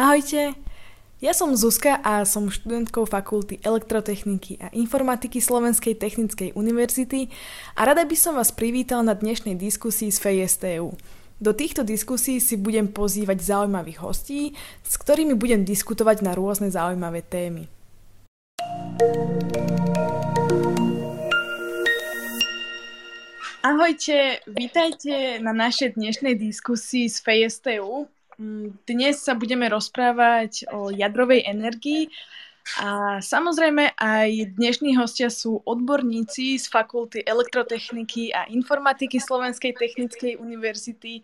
Ahojte, ja som Zuzka a som študentkou Fakulty elektrotechniky a informatiky Slovenskej technickej univerzity a rada by som vás privítal na dnešnej diskusii z FESTU. Do týchto diskusí si budem pozývať zaujímavých hostí, s ktorými budem diskutovať na rôzne zaujímavé témy. Ahojte, vítajte na našej dnešnej diskusii z FESTU. Mm, dnes sa budeme rozprávať o jadrovej energii a samozrejme aj dnešní hostia sú odborníci z Fakulty elektrotechniky a informatiky Slovenskej technickej univerzity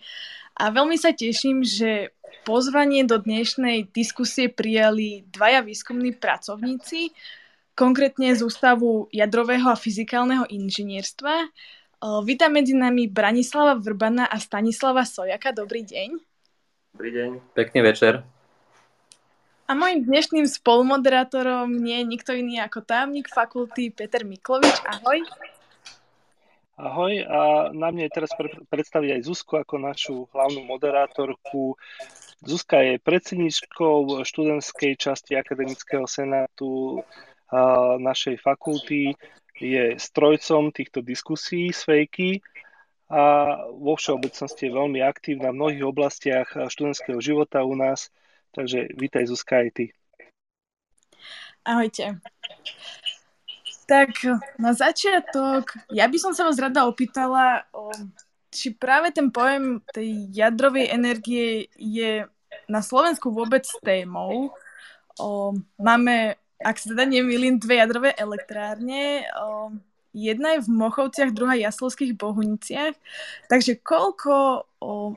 a veľmi sa teším, že pozvanie do dnešnej diskusie prijali dvaja výskumní pracovníci, konkrétne z Ústavu jadrového a fyzikálneho inžinierstva. Vítam medzi nami Branislava Vrbana a Stanislava Sojaka. Dobrý deň. Dobrý deň. Pekný večer. A môjim dnešným spolumoderátorom nie je nikto iný ako tajomník fakulty Peter Miklovič. Ahoj. Ahoj a na mne je teraz pre- predstaviť aj Zuzku ako našu hlavnú moderátorku. Zuzka je predsedničkou študentskej časti Akademického senátu našej fakulty, je strojcom týchto diskusí s fejky a vo všeobecnosti je veľmi aktívna v mnohých oblastiach študentského života u nás. Takže vítaj Zuzka aj ty. Ahojte. Tak na začiatok, ja by som sa vás rada opýtala, či práve ten pojem tej jadrovej energie je na Slovensku vôbec témou. O, máme, ak sa teda nemýlim, dve jadrové elektrárne. O, Jedna je v Mochovciach, druhá v Jaslovských Bohuniciach. Takže koľko,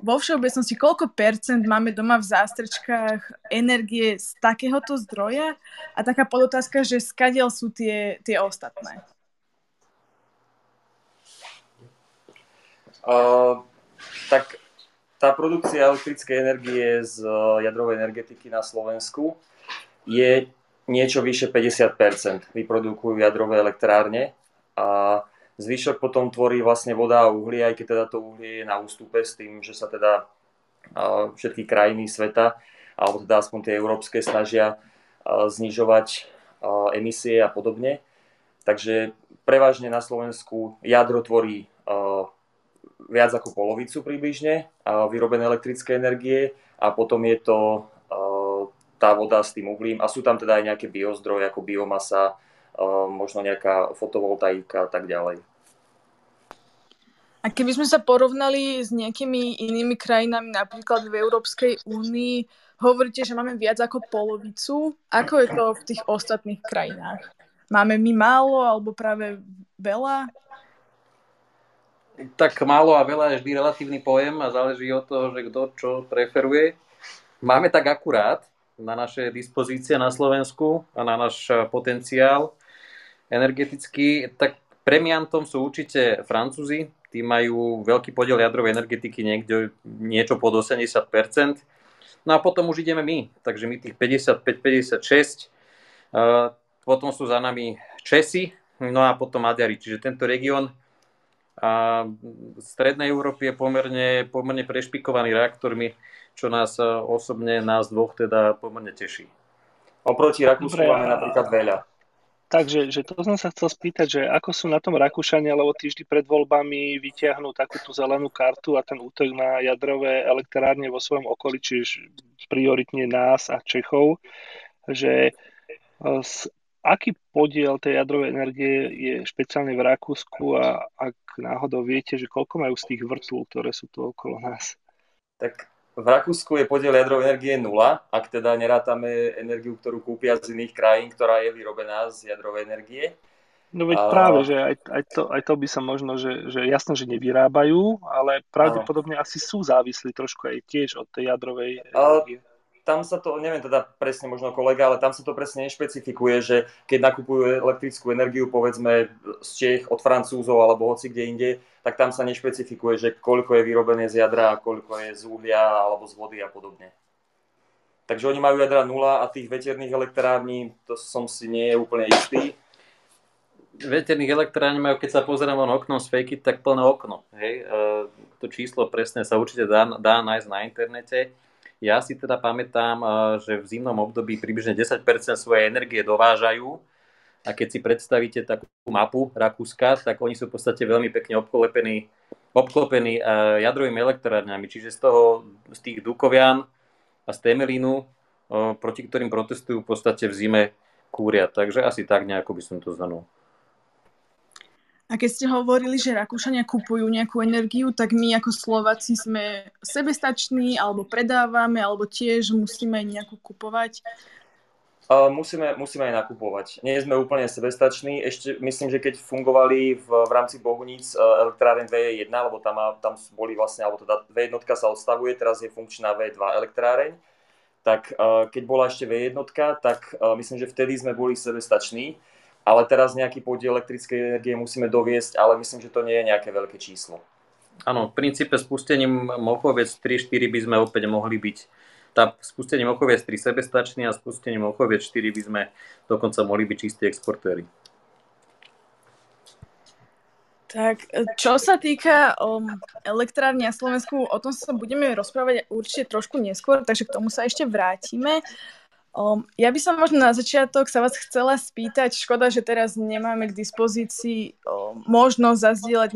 vo všeobecnosti, koľko percent máme doma v zástrečkách energie z takéhoto zdroja? A taká podotázka, že skadiaľ sú tie, tie ostatné? Uh, tak tá produkcia elektrickej energie z jadrovej energetiky na Slovensku je niečo vyše 50% vyprodukujú jadrové elektrárne a zvyšok potom tvorí vlastne voda a uhlie, aj keď teda to uhlie je na ústupe s tým, že sa teda všetky krajiny sveta, alebo teda aspoň tie európske snažia znižovať emisie a podobne. Takže prevažne na Slovensku jadro tvorí viac ako polovicu približne vyrobené elektrické energie a potom je to tá voda s tým uhlím a sú tam teda aj nejaké biozdroje ako biomasa, možno nejaká fotovoltaika a tak ďalej. A keby sme sa porovnali s nejakými inými krajinami, napríklad v Európskej únii, hovoríte, že máme viac ako polovicu. Ako je to v tých ostatných krajinách? Máme my málo alebo práve veľa? Tak málo a veľa je vždy relatívny pojem a záleží od toho, že kto čo preferuje. Máme tak akurát na naše dispozície na Slovensku a na náš potenciál energeticky, tak premiantom sú určite Francúzi, tí majú veľký podiel jadrovej energetiky, niekde niečo pod 80%. No a potom už ideme my, takže my tých 55-56, uh, potom sú za nami Česi, no a potom Maďari, čiže tento región a strednej Európy je pomerne, pomerne prešpikovaný reaktormi, čo nás osobne, nás dvoch teda pomerne teší. Oproti Rakúsku máme napríklad veľa. Takže že to som sa chcel spýtať, že ako sú na tom Rakúšania, lebo týždni pred voľbami vyťahnú takú tú zelenú kartu a ten útok na jadrové elektrárne vo svojom okolí, čiže prioritne nás a Čechov, že z, aký podiel tej jadrovej energie je špeciálne v Rakúsku a ak náhodou viete, že koľko majú z tých vrtúl, ktoré sú tu okolo nás? Tak v Rakúsku je podiel jadrovej energie nula, ak teda nerátame energiu, ktorú kúpia z iných krajín, ktorá je vyrobená z jadrovej energie. No veď a... práve, že aj, aj, to, aj to by sa možno, že, že jasno, že nevyrábajú, ale pravdepodobne asi sú závislí trošku aj tiež od tej jadrovej energie tam sa to, neviem teda presne možno kolega, ale tam sa to presne nešpecifikuje, že keď nakupujú elektrickú energiu povedzme z Čech od Francúzov alebo hoci kde inde, tak tam sa nešpecifikuje, že koľko je vyrobené z jadra a koľko je z uhlia alebo z vody a podobne. Takže oni majú jadra nula a tých veterných elektrární, to som si nie je úplne istý. Veterných elektrární majú, keď sa pozerám von oknom z fejky, tak plné okno. Hej? E, to číslo presne sa určite dá, dá nájsť na internete Ja si teda pamätám, že v zimnom období približne 10% svojej energie dovážajú a keď si predstavíte takú mapu Rakúska, tak oni sú v podstate veľmi pekne obklepení, obklopení jadrovými elektrárňami, čiže z toho, z tých Dukovian a z Temelínu, proti ktorým protestujú v podstate v zime kúria. Takže asi tak nejako by som to zhrnul. A keď ste hovorili, že Rakúšania kupujú nejakú energiu, tak my ako Slováci sme sebestační, alebo predávame, alebo tiež musíme aj nejakú kupovať? Uh, musíme, musíme aj nakupovať. Nie sme úplne sebestační. Ešte myslím, že keď fungovali v, v rámci Bohuníc uh, elektráren V1, lebo tam, tam boli vlastne, alebo teda V1 sa odstavuje, teraz je funkčná V2 elektráreň, tak uh, keď bola ešte V1, tak uh, myslím, že vtedy sme boli sebestační ale teraz nejaký podiel elektrickej energie musíme doviesť, ale myslím, že to nie je nejaké veľké číslo. Áno, v princípe spustením Mochoviec 3-4 by sme opäť mohli byť tá spustením Mochoviec 3 sebestačný a spustením Mochoviec 4 by sme dokonca mohli byť čistí exportéry. Tak, čo sa týka um, elektrárne na Slovensku, o tom sa budeme rozprávať určite trošku neskôr, takže k tomu sa ešte vrátime. Um, ja by som možno na začiatok sa vás chcela spýtať, škoda, že teraz nemáme k dispozícii um, možnosť zazdieľať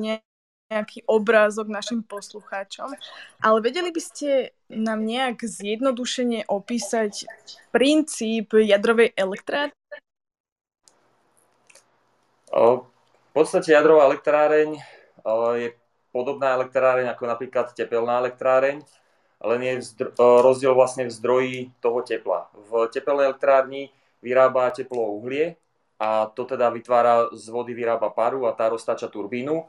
nejaký obrázok našim poslucháčom, ale vedeli by ste nám nejak zjednodušene opísať princíp jadrovej elektrárne? V podstate jadrová elektráreň je podobná elektráreň ako napríklad tepelná elektráreň len je e, rozdiel vlastne v zdroji toho tepla. V tepelnej elektrárni vyrába teplo uhlie a to teda vytvára z vody vyrába paru a tá roztáča turbínu.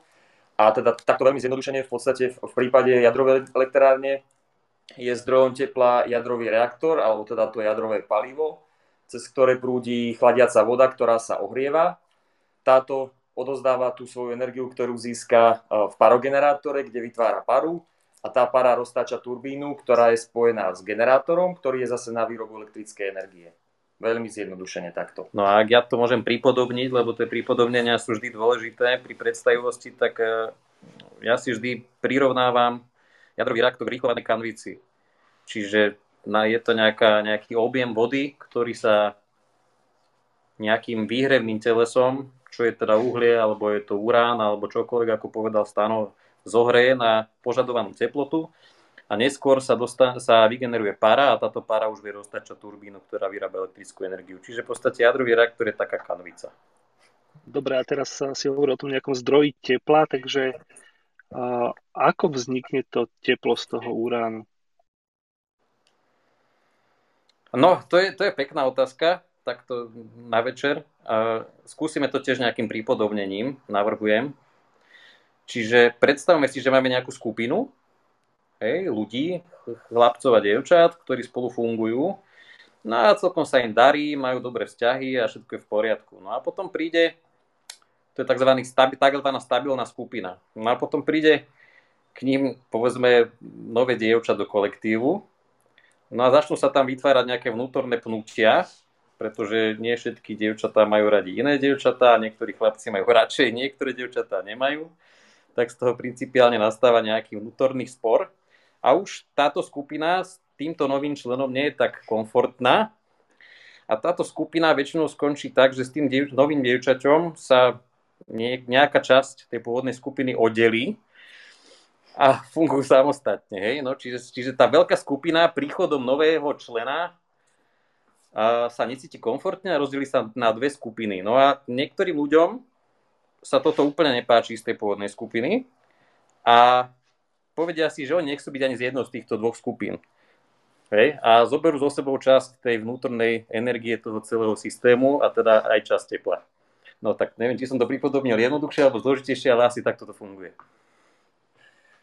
A teda takto veľmi zjednodušene v podstate v prípade jadrovej elektrárne je zdrojom tepla jadrový reaktor, alebo teda to jadrové palivo, cez ktoré prúdi chladiaca voda, ktorá sa ohrieva. Táto odozdáva tú svoju energiu, ktorú získa e, v parogenerátore, kde vytvára paru a tá para roztáča turbínu, ktorá je spojená s generátorom, ktorý je zase na výrobu elektrickej energie. Veľmi zjednodušene takto. No a ak ja to môžem pripodobniť, lebo tie prípodobnenia sú vždy dôležité pri predstavivosti, tak e, ja si vždy prirovnávam jadrový reaktor k rýchlovanej kanvici. Čiže je to nejaká, nejaký objem vody, ktorý sa nejakým výhrevným telesom, čo je teda uhlie, alebo je to urán, alebo čokoľvek, ako povedal Stano, zohreje na požadovanú teplotu a neskôr sa, dostan- sa vygeneruje para a táto para už vie roztačať turbínu, ktorá vyrába elektrickú energiu. Čiže v podstate jadrový reaktor je taká kanvica. Dobre, a teraz si hovoril o tom nejakom zdroji tepla, takže uh, ako vznikne to teplo z toho uránu? No, to je, to je pekná otázka, takto na večer. Uh, skúsime to tiež nejakým prípodobnením, navrhujem. Čiže predstavme si, že máme nejakú skupinu hej, ľudí, chlapcov a dievčat, ktorí spolu fungujú. No a celkom sa im darí, majú dobré vzťahy a všetko je v poriadku. No a potom príde, to je tzv. Stabi, stabilná skupina. No a potom príde k ním, povedzme, nové dievča do kolektívu. No a začnú sa tam vytvárať nejaké vnútorné pnutia, pretože nie všetky dievčatá majú radi iné dievčatá, niektorí chlapci majú radšej, niektoré dievčatá nemajú tak z toho principiálne nastáva nejaký vnútorný spor. A už táto skupina s týmto novým členom nie je tak komfortná. A táto skupina väčšinou skončí tak, že s tým diev- novým dievčaťom sa nejaká časť tej pôvodnej skupiny oddelí a fungujú samostatne. Hej? No, čiže, čiže tá veľká skupina príchodom nového člena a sa necíti komfortne a rozdeli sa na dve skupiny. No a niektorým ľuďom sa toto úplne nepáči z tej pôvodnej skupiny a povedia si, že oni nechcú byť ani z jednou z týchto dvoch skupín. Hej? A zoberú zo sebou časť tej vnútornej energie toho celého systému a teda aj časť tepla. No tak neviem, či som to pripodobnil jednoduchšie alebo zložitejšie, ale asi takto to funguje.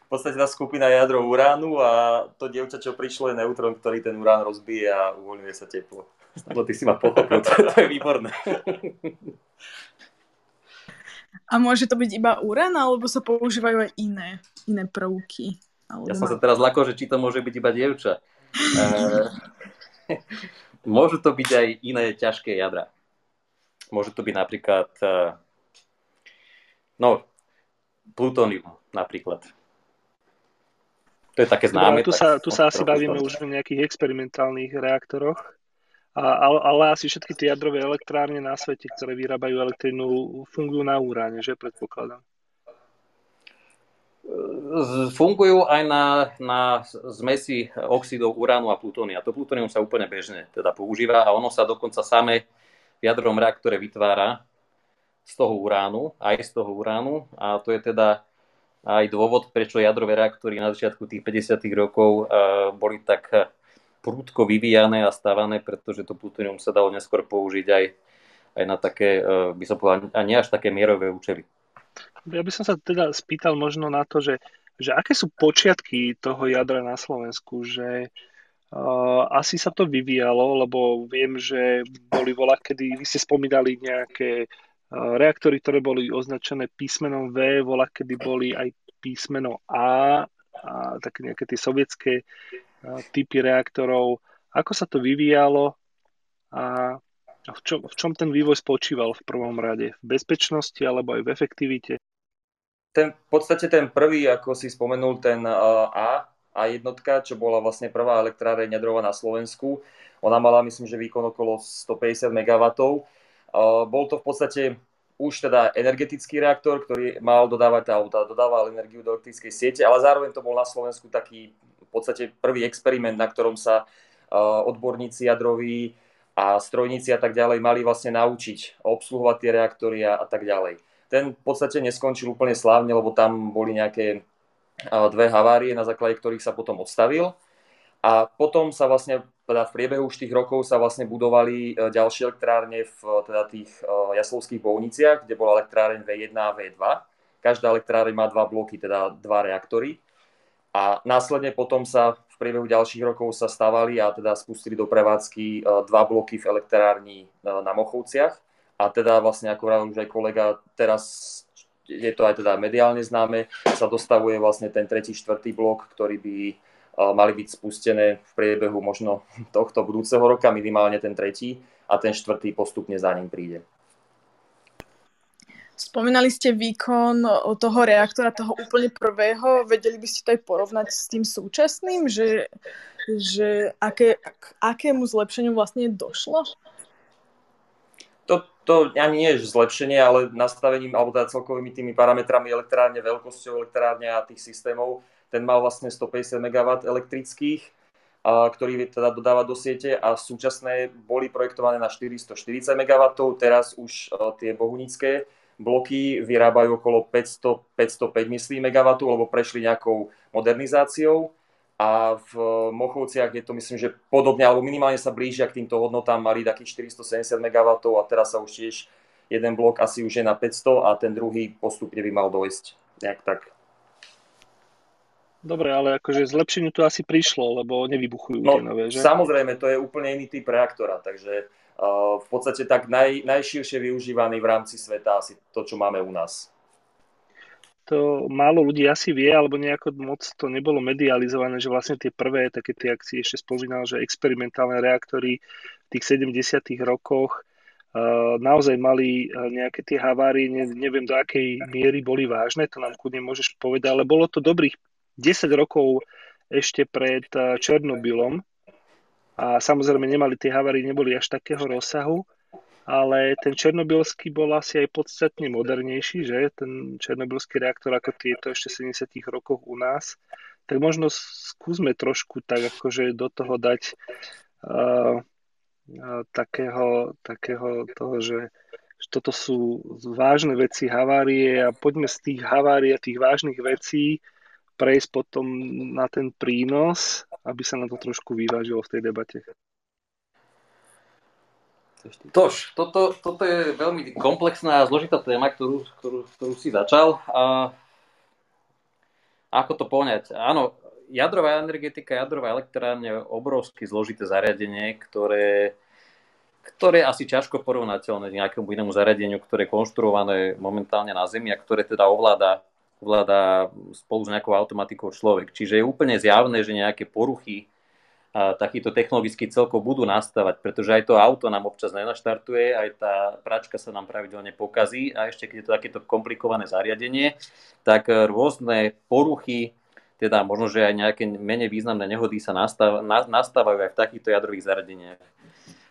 V podstate tá skupina je jadro uránu a to dievča, čo prišlo, je neutrón, ktorý ten urán rozbije a uvoľňuje sa teplo. Lebo ty si ma pochopil, to, to je výborné. A môže to byť iba uran, alebo sa používajú aj iné, iné prvky? Alebo ja som sa teraz lakol, že či to môže byť iba dievča. uh, môžu to byť aj iné ťažké jadra. Môže to byť napríklad uh, no, plutónium napríklad. To je také známe. Dobre, tu sa, tu sa asi bavíme už o nejakých experimentálnych reaktoroch, a, ale, ale asi všetky tie jadrové elektrárne na svete, ktoré vyrábajú elektrínu, fungujú na úráne, že predpokladám? fungujú aj na, na zmesi oxidov uránu a plutónia. To plutónium sa úplne bežne teda používa a ono sa dokonca samé v jadrovom reaktore vytvára z toho uránu, aj z toho uránu a to je teda aj dôvod, prečo jadrové reaktory na začiatku tých 50. rokov uh, boli tak prúdko vyvíjane a stávané, pretože to plutónium sa dalo neskôr použiť aj, aj na také, uh, by som povedal, a nie až také mierové účely. Ja by som sa teda spýtal možno na to, že, že aké sú počiatky toho jadra na Slovensku, že uh, asi sa to vyvíjalo, lebo viem, že boli voľa, kedy vy ste spomínali nejaké uh, reaktory, ktoré boli označené písmenom V, voľa, kedy boli aj písmeno A, a také nejaké tie sovietské typy reaktorov. Ako sa to vyvíjalo a v čom, v čom ten vývoj spočíval v prvom rade? V bezpečnosti alebo aj v efektivite? ten, v podstate ten prvý, ako si spomenul, ten A, A jednotka, čo bola vlastne prvá elektráreň jadrová na Slovensku. Ona mala, myslím, že výkon okolo 150 MW. Bol to v podstate už teda energetický reaktor, ktorý mal dodávať, teda dodával energiu do elektrickej siete, ale zároveň to bol na Slovensku taký podstate prvý experiment, na ktorom sa uh, odborníci jadroví a strojníci a tak ďalej mali vlastne naučiť obsluhovať tie reaktory a, tak ďalej ten v podstate neskončil úplne slávne, lebo tam boli nejaké dve havárie, na základe ktorých sa potom odstavil. A potom sa vlastne, teda v priebehu už tých rokov sa vlastne budovali e, ďalšie elektrárne v teda tých e, jaslovských bolniciach, kde bola elektráreň V1 a V2. Každá elektráreň má dva bloky, teda dva reaktory. A následne potom sa v priebehu ďalších rokov sa stavali a teda spustili do prevádzky e, dva bloky v elektrárni na Mochovciach a teda vlastne, ako hovoril už aj kolega, teraz je to aj teda mediálne známe, sa dostavuje vlastne ten tretí, štvrtý blok, ktorý by mali byť spustené v priebehu možno tohto budúceho roka, minimálne ten tretí a ten štvrtý postupne za ním príde. Spomínali ste výkon toho reaktora, toho úplne prvého. Vedeli by ste to aj porovnať s tým súčasným, že, že aké, k akému zlepšeniu vlastne došlo? to, to ani nie je zlepšenie, ale nastavením, alebo teda celkovými tými parametrami elektrárne, veľkosťou elektrárne a tých systémov, ten mal vlastne 150 MW elektrických, a, ktorý teda dodáva do siete a súčasné boli projektované na 440 MW, teraz už a, tie bohunické bloky vyrábajú okolo 500, 505 myslí MW, lebo prešli nejakou modernizáciou a v Mochovciach je to myslím, že podobne, alebo minimálne sa blížia k týmto hodnotám, mali takých 470 MW a teraz sa už tiež jeden blok asi už je na 500 a ten druhý postupne by mal dojsť nejak tak. Dobre, ale akože zlepšeniu to asi prišlo, lebo nevybuchujú no, tie nové, že? Samozrejme, to je úplne iný typ reaktora, takže v podstate tak naj, najširšie využívaný v rámci sveta asi to, čo máme u nás. To málo ľudí asi vie, alebo nejako moc to nebolo medializované, že vlastne tie prvé, také tie akcie ešte spomínal, že experimentálne reaktory v tých 70 rokoch uh, naozaj mali uh, nejaké tie havárie, ne, neviem do akej miery boli vážne, to nám kudne môžeš povedať, ale bolo to dobrých 10 rokov ešte pred Černobylom a samozrejme nemali tie havárie, neboli až takého rozsahu ale ten černobylský bol asi aj podstatne modernejší, že? Ten černobylský reaktor ako tieto ešte 70 rokoch u nás. Tak možno skúsme trošku tak akože do toho dať uh, uh, takého, takého toho, že toto sú vážne veci, havárie a poďme z tých havárií a tých vážnych vecí prejsť potom na ten prínos, aby sa na to trošku vyvážilo v tej debate. Tož, toto, toto je veľmi komplexná a zložitá téma, ktorú, ktorú, ktorú si začal. A ako to poňať? Áno, jadrová energetika, jadrová elektrárne je obrovsky zložité zariadenie, ktoré, ktoré je asi ťažko porovnateľné nejakému inému zariadeniu, ktoré je konštruované momentálne na Zemi a ktoré teda ovláda, ovláda spolu s nejakou automatikou človek. Čiže je úplne zjavné, že nejaké poruchy takýto technologický celkov budú nastávať, pretože aj to auto nám občas nenaštartuje, aj tá pračka sa nám pravidelne pokazí a ešte keď je to takéto komplikované zariadenie, tak rôzne poruchy teda možno, že aj nejaké menej významné nehody sa nastáv, nastávajú aj v takýchto jadrových zariadeniach.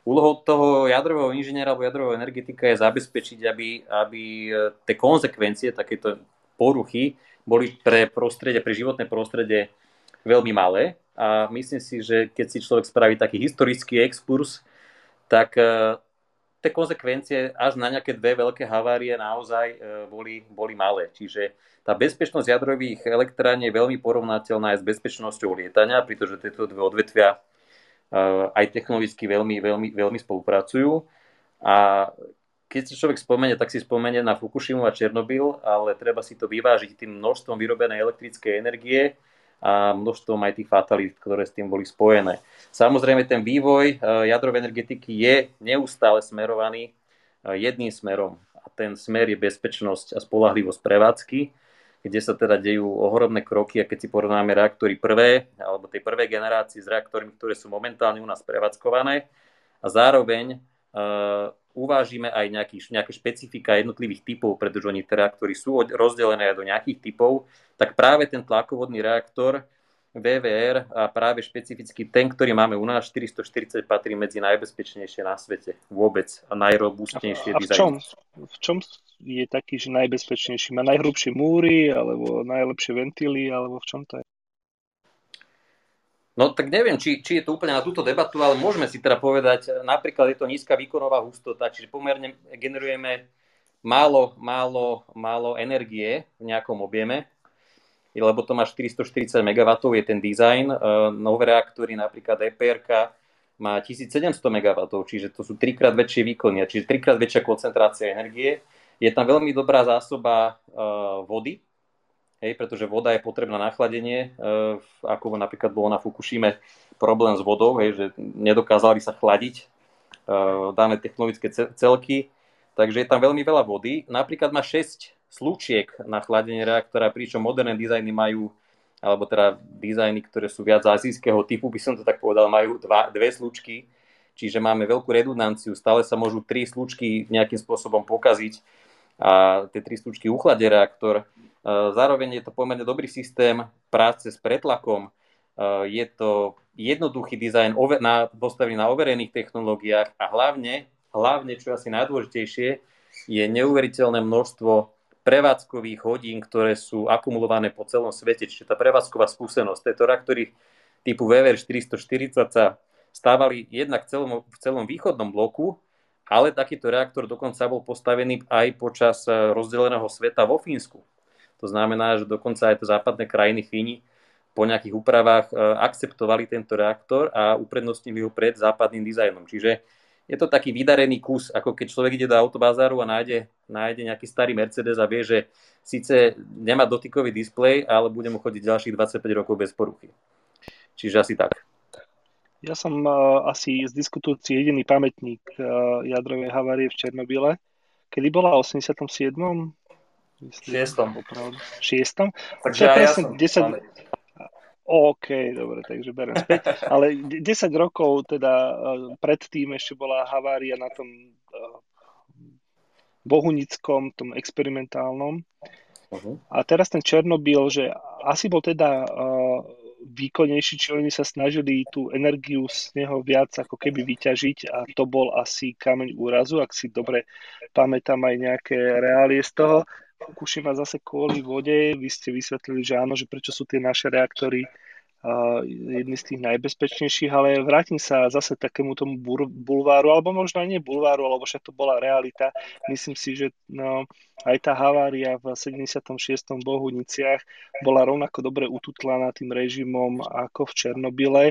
Úlohou toho jadrového inžiniera alebo jadrového energetika je zabezpečiť, aby, aby e, tie konsekvencie takéto poruchy boli pre prostredie, pre životné prostredie veľmi malé. A myslím si, že keď si človek spraví taký historický exkurs, tak e, tie konsekvencie až na nejaké dve veľké havárie naozaj boli, boli malé. Čiže tá bezpečnosť jadrových elektrární je veľmi porovnateľná aj s bezpečnosťou lietania, pretože tieto dve odvetvia eh, aj technologicky veľmi, veľmi, veľmi spolupracujú. A keď si človek spomenie, tak si spomenie na Fukushimu a Černobyl, ale treba si to vyvážiť tým množstvom vyrobenej elektrickej energie a množstvom aj tých fatalít, ktoré s tým boli spojené. Samozrejme, ten vývoj eh, jadrovej energetiky je neustále smerovaný eh, jedným smerom a ten smer je bezpečnosť a spolahlivosť prevádzky kde sa teda dejú ohromné kroky a keď si porovnáme reaktory prvé alebo tej prvej generácie s reaktormi, ktoré sú momentálne u nás prevádzkované a zároveň uvážime aj nejaký, nejaké špecifika jednotlivých typov, pretože oni tie reaktory sú rozdelené do nejakých typov, tak práve ten tlakovodný reaktor VVR a práve špecificky ten, ktorý máme u nás, 440 patrí medzi najbezpečnejšie na svete vôbec a najrobustnejšie a, a v čom, v čom je taký, že najbezpečnejší? Má najhrubšie múry, alebo najlepšie ventily, alebo v čom to je? No tak neviem, či, či je to úplne na túto debatu, ale môžeme si teda povedať, napríklad je to nízka výkonová hustota, čiže pomerne generujeme málo, málo, málo energie v nejakom objeme, lebo to má 440 MW, je ten dizajn. E, nové reaktory, napríklad EPR má 1700 MW, čiže to sú trikrát väčšie výkony, čiže trikrát väčšia koncentrácia energie. Je tam veľmi dobrá zásoba e, vody, hej, pretože voda je potrebná na chladenie, e, ako napríklad bolo na Fukushime problém s vodou, hej, že nedokázali sa chladiť dané technologické celky, takže je tam veľmi veľa vody. Napríklad má 6 slučiek na chladenie reaktora, pričom moderné dizajny majú, alebo teda dizajny, ktoré sú viac azijského typu, by som to tak povedal, majú dva, dve slučky, čiže máme veľkú redundanciu, stále sa môžu tri slučky nejakým spôsobom pokaziť a tie tri slučky uchladia reaktor. E, zároveň je to pomerne dobrý systém práce s pretlakom, e, je to jednoduchý dizajn postavený na overených technológiách a hlavne, hlavne čo asi najdôležitejšie, je neuveriteľné množstvo prevádzkových hodín, ktoré sú akumulované po celom svete. Čiže tá prevádzková skúsenosť, tieto reaktory typu VVR 440 sa stávali jednak celom, v celom východnom bloku, ale takýto reaktor dokonca bol postavený aj počas eh, rozdeleného sveta vo Fínsku. To znamená, že dokonca aj to západné krajiny Fíni po nejakých úpravách eh, akceptovali tento reaktor a uprednostnili ho pred západným dizajnom. Čiže je to taký vydarený kus, ako keď človek ide do autobázaru a nájde, nájde nejaký starý Mercedes a vie, že síce nemá dotykový displej, ale bude mu chodiť ďalších 25 rokov bez poruchy. Čiže asi tak. Ja som uh, asi z diskutujúci jediný pamätník uh, jadrovej havárie v Černobyle. Kedy bola? 87. 6. 6. Takže ja, som 10, OK, dobre, takže berem späť. Ale 10 rokov teda e, predtým ešte bola havária na tom e, bohunickom, tom experimentálnom. Uh-huh. A teraz ten Černobyl, že asi bol teda uh, výkonnejší, či oni sa snažili tú energiu z neho viac ako keby vyťažiť a to bol asi kameň úrazu, ak si dobre pamätám aj nejaké reálie z toho. Fukushima zase kvôli vode, vy ste vysvetlili, že áno, že prečo sú tie naše reaktory jedný z tých najbezpečnejších, ale vrátim sa zase takému tomu bulváru, alebo možno aj nie bulváru, lebo však to bola realita. Myslím si, že no, aj tá havária v 76. Bohuniciach bola rovnako dobre ututlaná tým režimom ako v Černobyle.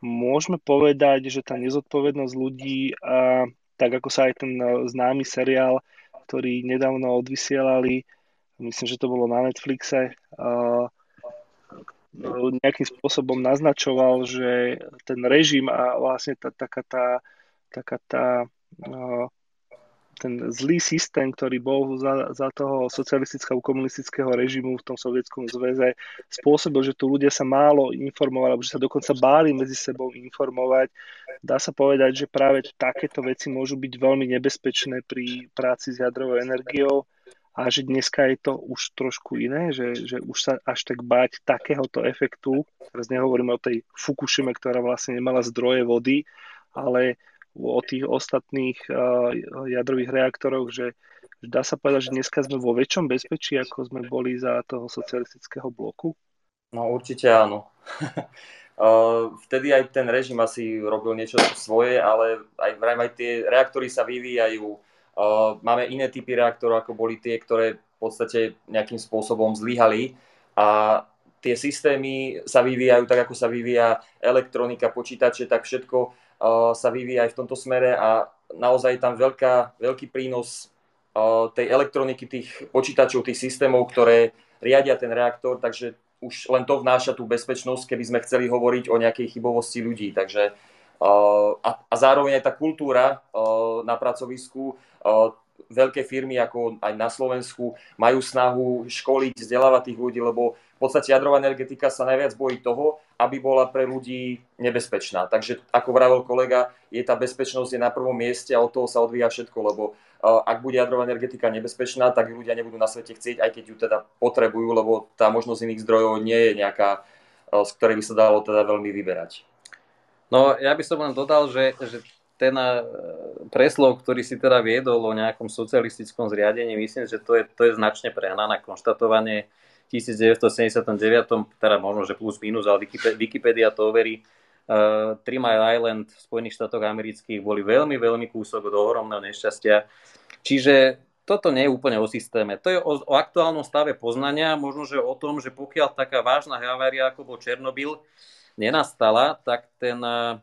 Môžeme povedať, že tá nezodpovednosť ľudí, a, tak ako sa aj ten známy seriál, ktorý nedávno odvysielali, myslím, že to bolo na Netflixe, a, nejakým spôsobom naznačoval, že ten režim a vlastne tá, taká tá, taká tá ten zlý systém, ktorý bol za, za toho socialistického komunistického režimu v tom sovietskom zväze, spôsobil, že tu ľudia sa málo informovali, alebo že sa dokonca báli medzi sebou informovať. Dá sa povedať, že práve takéto veci môžu byť veľmi nebezpečné pri práci s jadrovou energiou a že dneska je to už trošku iné, že, že už sa až tak báť takéhoto efektu, teraz nehovoríme o tej Fukushime, ktorá vlastne nemala zdroje vody, ale o tých ostatných jadrových reaktoroch, že dá sa povedať, že dneska sme vo väčšom bezpečí, ako sme boli za toho socialistického bloku? No určite áno. Vtedy aj ten režim asi robil niečo svoje, ale aj, aj tie reaktory sa vyvíjajú. Máme iné typy reaktorov, ako boli tie, ktoré v podstate nejakým spôsobom zlyhali a tie systémy sa vyvíjajú tak, ako sa vyvíja elektronika, počítače, tak všetko sa vyvíja aj v tomto smere a naozaj tam veľká, veľký prínos tej elektroniky, tých počítačov, tých systémov, ktoré riadia ten reaktor, takže už len to vnáša tú bezpečnosť, keby sme chceli hovoriť o nejakej chybovosti ľudí. Takže, a, a zároveň aj tá kultúra na pracovisku, veľké firmy ako aj na Slovensku majú snahu školiť, vzdelávať tých ľudí, lebo v podstate jadrová energetika sa najviac bojí toho, aby bola pre ľudí nebezpečná. Takže ako vravel kolega, je tá bezpečnosť je na prvom mieste a od toho sa odvíja všetko, lebo ak bude jadrová energetika nebezpečná, tak ľudia nebudú na svete chcieť, aj keď ju teda potrebujú, lebo tá možnosť iných zdrojov nie je nejaká, z ktorej by sa dalo teda veľmi vyberať. No, ja by som len dodal, že, že ten preslov, ktorý si teda viedol o nejakom socialistickom zriadení, myslím, že to je, to je značne prehnané konštatovanie 1979, teda možno, že plus minus, ale Wikipedia to overí, uh, Three Mile Island v Spojených štátoch amerických boli veľmi, veľmi kúsok od ohromného nešťastia. Čiže toto nie je úplne o systéme. To je o, o aktuálnom stave poznania, možno, že o tom, že pokiaľ taká vážna havária, ako bol Černobyl, nenastala, tak ten uh,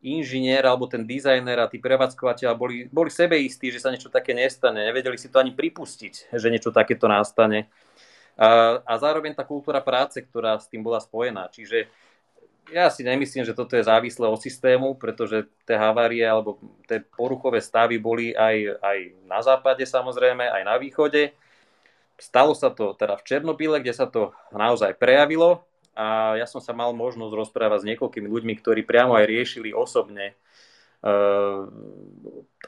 inžinier alebo ten dizajner a tí prevádzkovateľa boli, boli sebeistí, že sa niečo také nestane. Nevedeli si to ani pripustiť, že niečo takéto nastane a, a zároveň tá kultúra práce, ktorá s tým bola spojená. Čiže ja si nemyslím, že toto je závislé od systému, pretože tie havárie alebo tie poruchové stavy boli aj, aj na západe samozrejme, aj na východe. Stalo sa to teda v Černobyle, kde sa to naozaj prejavilo a ja som sa mal možnosť rozprávať s niekoľkými ľuďmi, ktorí priamo aj riešili osobne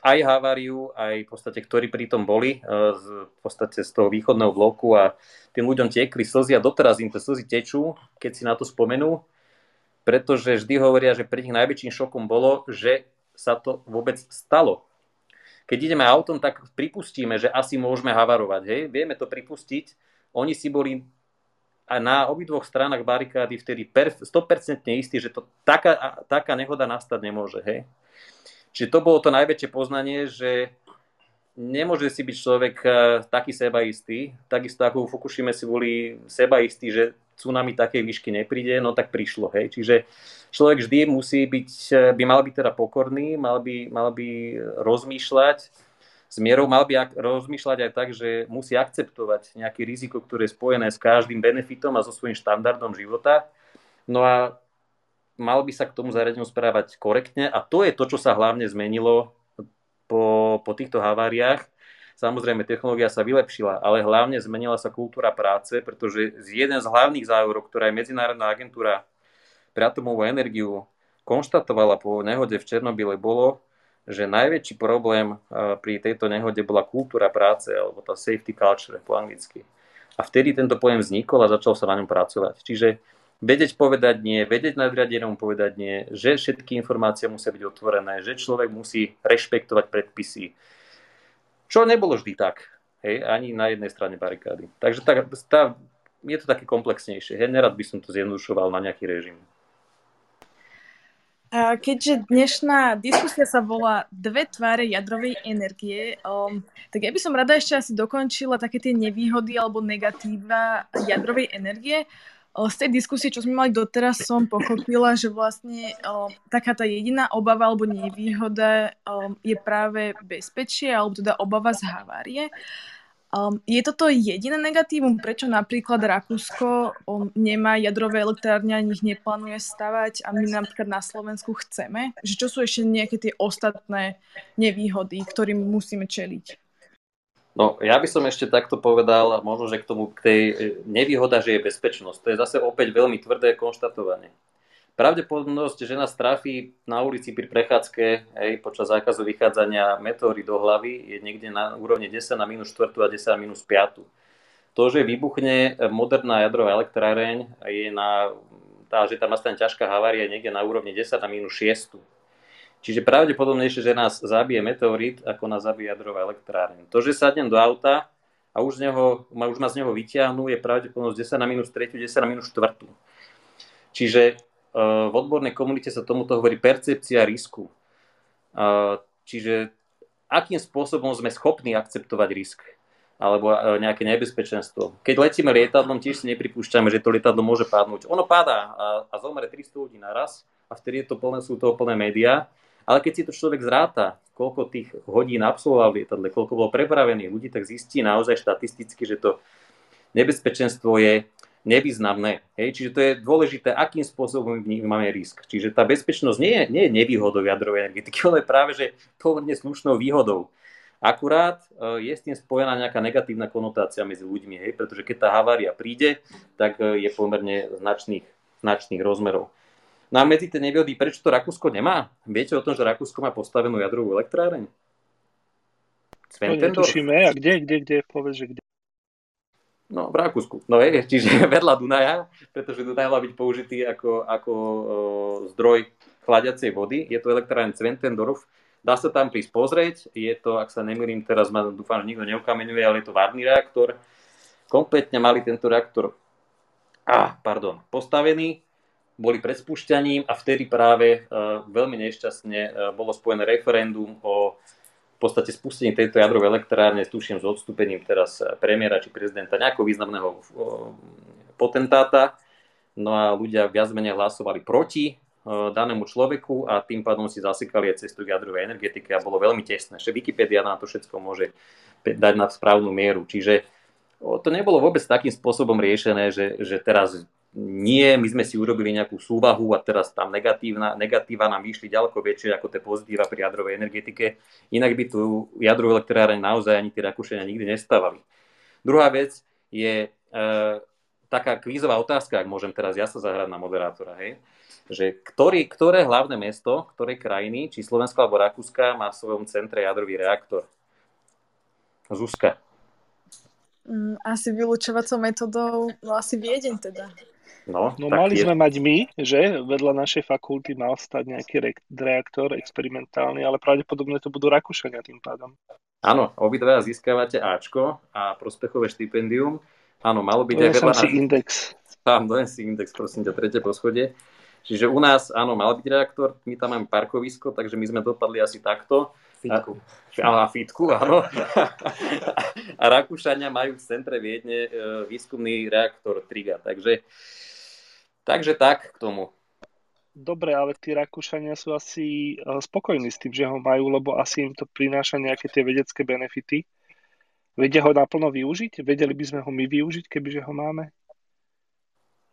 aj haváriu, aj v podstate, ktorí pri tom boli z, v podstate z toho východného bloku a tým ľuďom tiekli slzy a doteraz im tie slzy tečú, keď si na to spomenú, pretože vždy hovoria, že pre nich najväčším šokom bolo, že sa to vôbec stalo. Keď ideme autom, tak pripustíme, že asi môžeme havarovať. Hej? Vieme to pripustiť. Oni si boli a na obidvoch stranách barikády vtedy 100% istí, že to taká, taká nehoda nastať nemôže. Hej? Čiže to bolo to najväčšie poznanie, že nemôže si byť človek eh, taký sebaistý, takisto ako v Fukushime si boli sebaistí, že tsunami takej výšky nepríde, no tak prišlo. Hej. Čiže človek vždy musí byť, eh, by mal byť teda pokorný, mal by, mal by rozmýšľať s mierou, mal by rozmýšľať aj tak, že musí akceptovať nejaké riziko, ktoré je spojené s každým benefitom a so svojím štandardom života. No a mal by sa k tomu zariadeniu správať korektne a to je to, čo sa hlavne zmenilo po, po týchto haváriách. Samozrejme, technológia sa vylepšila, ale hlavne zmenila sa kultúra práce, pretože jeden z hlavných záverov, ktorá je Medzinárodná agentúra pre atomovú energiu konštatovala po nehode v Černobyle, bolo, že najväčší problém pri tejto nehode bola kultúra práce, alebo tá safety culture po anglicky. A vtedy tento pojem vznikol a začal sa na ňom pracovať. Čiže vedieť povedať nie, vedieť nadriadenom povedať nie, že všetky informácie musia byť otvorené, že človek musí rešpektovať predpisy. Čo nebolo vždy tak, hej, ani na jednej strane barikády. Takže tá, tá, je to také komplexnejšie. Hej, nerad by som to zjednodušoval na nejaký režim. Keďže dnešná diskusia sa volá Dve tváre jadrovej energie, um, tak ja by som rada ešte asi dokončila také tie nevýhody alebo negatíva jadrovej energie z tej diskusie, čo sme mali doteraz, som pochopila, že vlastne o, taká tá jediná obava alebo nevýhoda je práve bezpečie alebo teda obava z havárie. Je toto jediné negatívum, prečo napríklad Rakúsko nemá jadrové elektrárne, ani ich neplánuje stavať a my napríklad na Slovensku chceme? Že čo sú ešte nejaké tie ostatné nevýhody, ktorým musíme čeliť? No, ja by som ešte takto povedal, možno, že k tomu, k tej e, nevýhoda, že je bezpečnosť. To je zase opäť veľmi tvrdé konštatovanie. pravdepodobnosť, že nás trafí na ulici pri prechádzke hej, počas zákazu vychádzania meteóry do hlavy je niekde na úrovni 10 na minus 4 a 10 na minus 5. To, že vybuchne moderná jadrová elektráreň, je na, tá, že tam nastane ťažká havária niekde na úrovni 10 na minus 6. Čiže pravdepodobnejšie, že nás zabije meteorit, ako nás zabije jadrová elektráreň. To, že sadnem do auta a už, z neho, už ma z neho vyťahnú, je pravdepodobnosť 10 na minus 3, 10 na minus 4. Čiže v odbornej komunite sa tomuto hovorí percepcia risku. Čiže akým spôsobom sme schopní akceptovať risk alebo nejaké nebezpečenstvo. Keď letíme lietadlom, tiež si nepripúšťame, že to lietadlo môže padnúť. Ono padá a, a zomre 300 ľudí naraz a vtedy je to plné, sú toho plné médiá. Ale keď si to človek zráta, koľko tých hodín absolvoval v lietadle, koľko bolo prepravených ľudí, tak zistí naozaj štatisticky, že to nebezpečenstvo je nevýznamné. Hej? Čiže to je dôležité, akým spôsobom vnímame risk. Čiže tá bezpečnosť nie je, nie je nevýhodou jadrovej energetiky, ale práve, že pomerne slušnou výhodou. Akurát e, je s tým spojená nejaká negatívna konotácia medzi ľuďmi, hej? pretože keď tá havária príde, tak e, je pomerne značných, značných rozmerov. No a medzi tie nevýhody, prečo to Rakúsko nemá? Viete o tom, že Rakúsko má postavenú jadrovú elektráreň? To netušíme, a kde, kde, kde, povedz, že kde. No, v Rakúsku. No je, čiže vedľa Dunaja, pretože Dunaj má byť použitý ako, ako o, zdroj chladiacej vody. Je to elektrárne Zwentendorf. Dá sa tam prísť pozrieť. Je to, ak sa nemýlim, teraz ma dúfam, že nikto neukameňuje, ale je to varný reaktor. Kompletne mali tento reaktor ah, pardon, postavený, boli pred spúšťaním a vtedy práve uh, veľmi nešťastne uh, bolo spojené referendum o podstate spustenie tejto jadrovej elektrárne, tuším s odstúpením teraz premiéra či prezidenta nejakého významného potentáta. No a ľudia viac menej hlasovali proti danému človeku a tým pádom si zasekali aj cestu k jadrovej energetike a bolo veľmi tesné. Ešte Wikipedia nám to všetko môže dať na správnu mieru. Čiže to nebolo vôbec takým spôsobom riešené, že, že teraz nie, my sme si urobili nejakú súvahu a teraz tam negatívna, negatíva nám vyšli ďaleko väčšie ako tie pozitíva pri jadrovej energetike. Inak by tu jadrovú elektráreň naozaj ani tie Rakúšania nikdy nestávali. Druhá vec je e, taká kvízová otázka, ak môžem teraz ja sa zahrať na moderátora, hej? že ktorý, ktoré hlavné mesto, ktoré krajiny, či Slovensko alebo Rakúska, má v svojom centre jadrový reaktor? Zuzka. Mm, asi vylúčovacou metodou, no asi Viedeň teda. No, no mali je... sme mať my, že vedľa našej fakulty mal stať nejaký re- reaktor experimentálny, ale pravdepodobne to budú Rakúšania tým pádom. Áno, obidvaja získavate Ačko a prospechové štipendium. Áno, malo byť aj vedľa... si index. Tam, dojem si index, prosím ťa, tretie poschodie. Čiže u nás, áno, mal byť reaktor, my tam máme parkovisko, takže my sme dopadli asi takto. Fitku. A, a fitku, áno. a Rakúšania majú v centre Viedne e, výskumný reaktor Triga, takže Takže tak k tomu. Dobre, ale tí Rakúšania sú asi eh, spokojní s tým, že ho majú, lebo asi im to prináša nejaké tie vedecké benefity. Vedia ho naplno využiť? Vedeli by sme ho my využiť, kebyže ho máme?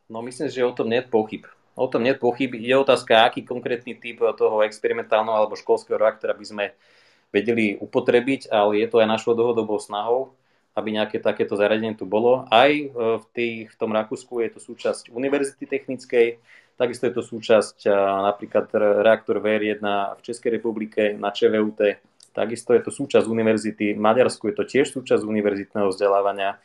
No myslím, že o tom nie je pochyb. O tom nie je pochyb. Je otázka, aký konkrétny typ toho experimentálneho alebo školského reaktora by sme vedeli upotrebiť, ale je to aj našou dlhodobou snahou aby nejaké takéto zariadenie tu bolo. Aj e, v, tých, v tom Rakúsku je to súčasť univerzity technickej, takisto je to súčasť e, napríklad reaktor VR1 v Českej republike na ČVUT, takisto je to súčasť univerzity, v Maďarsku je to tiež súčasť univerzitného vzdelávania.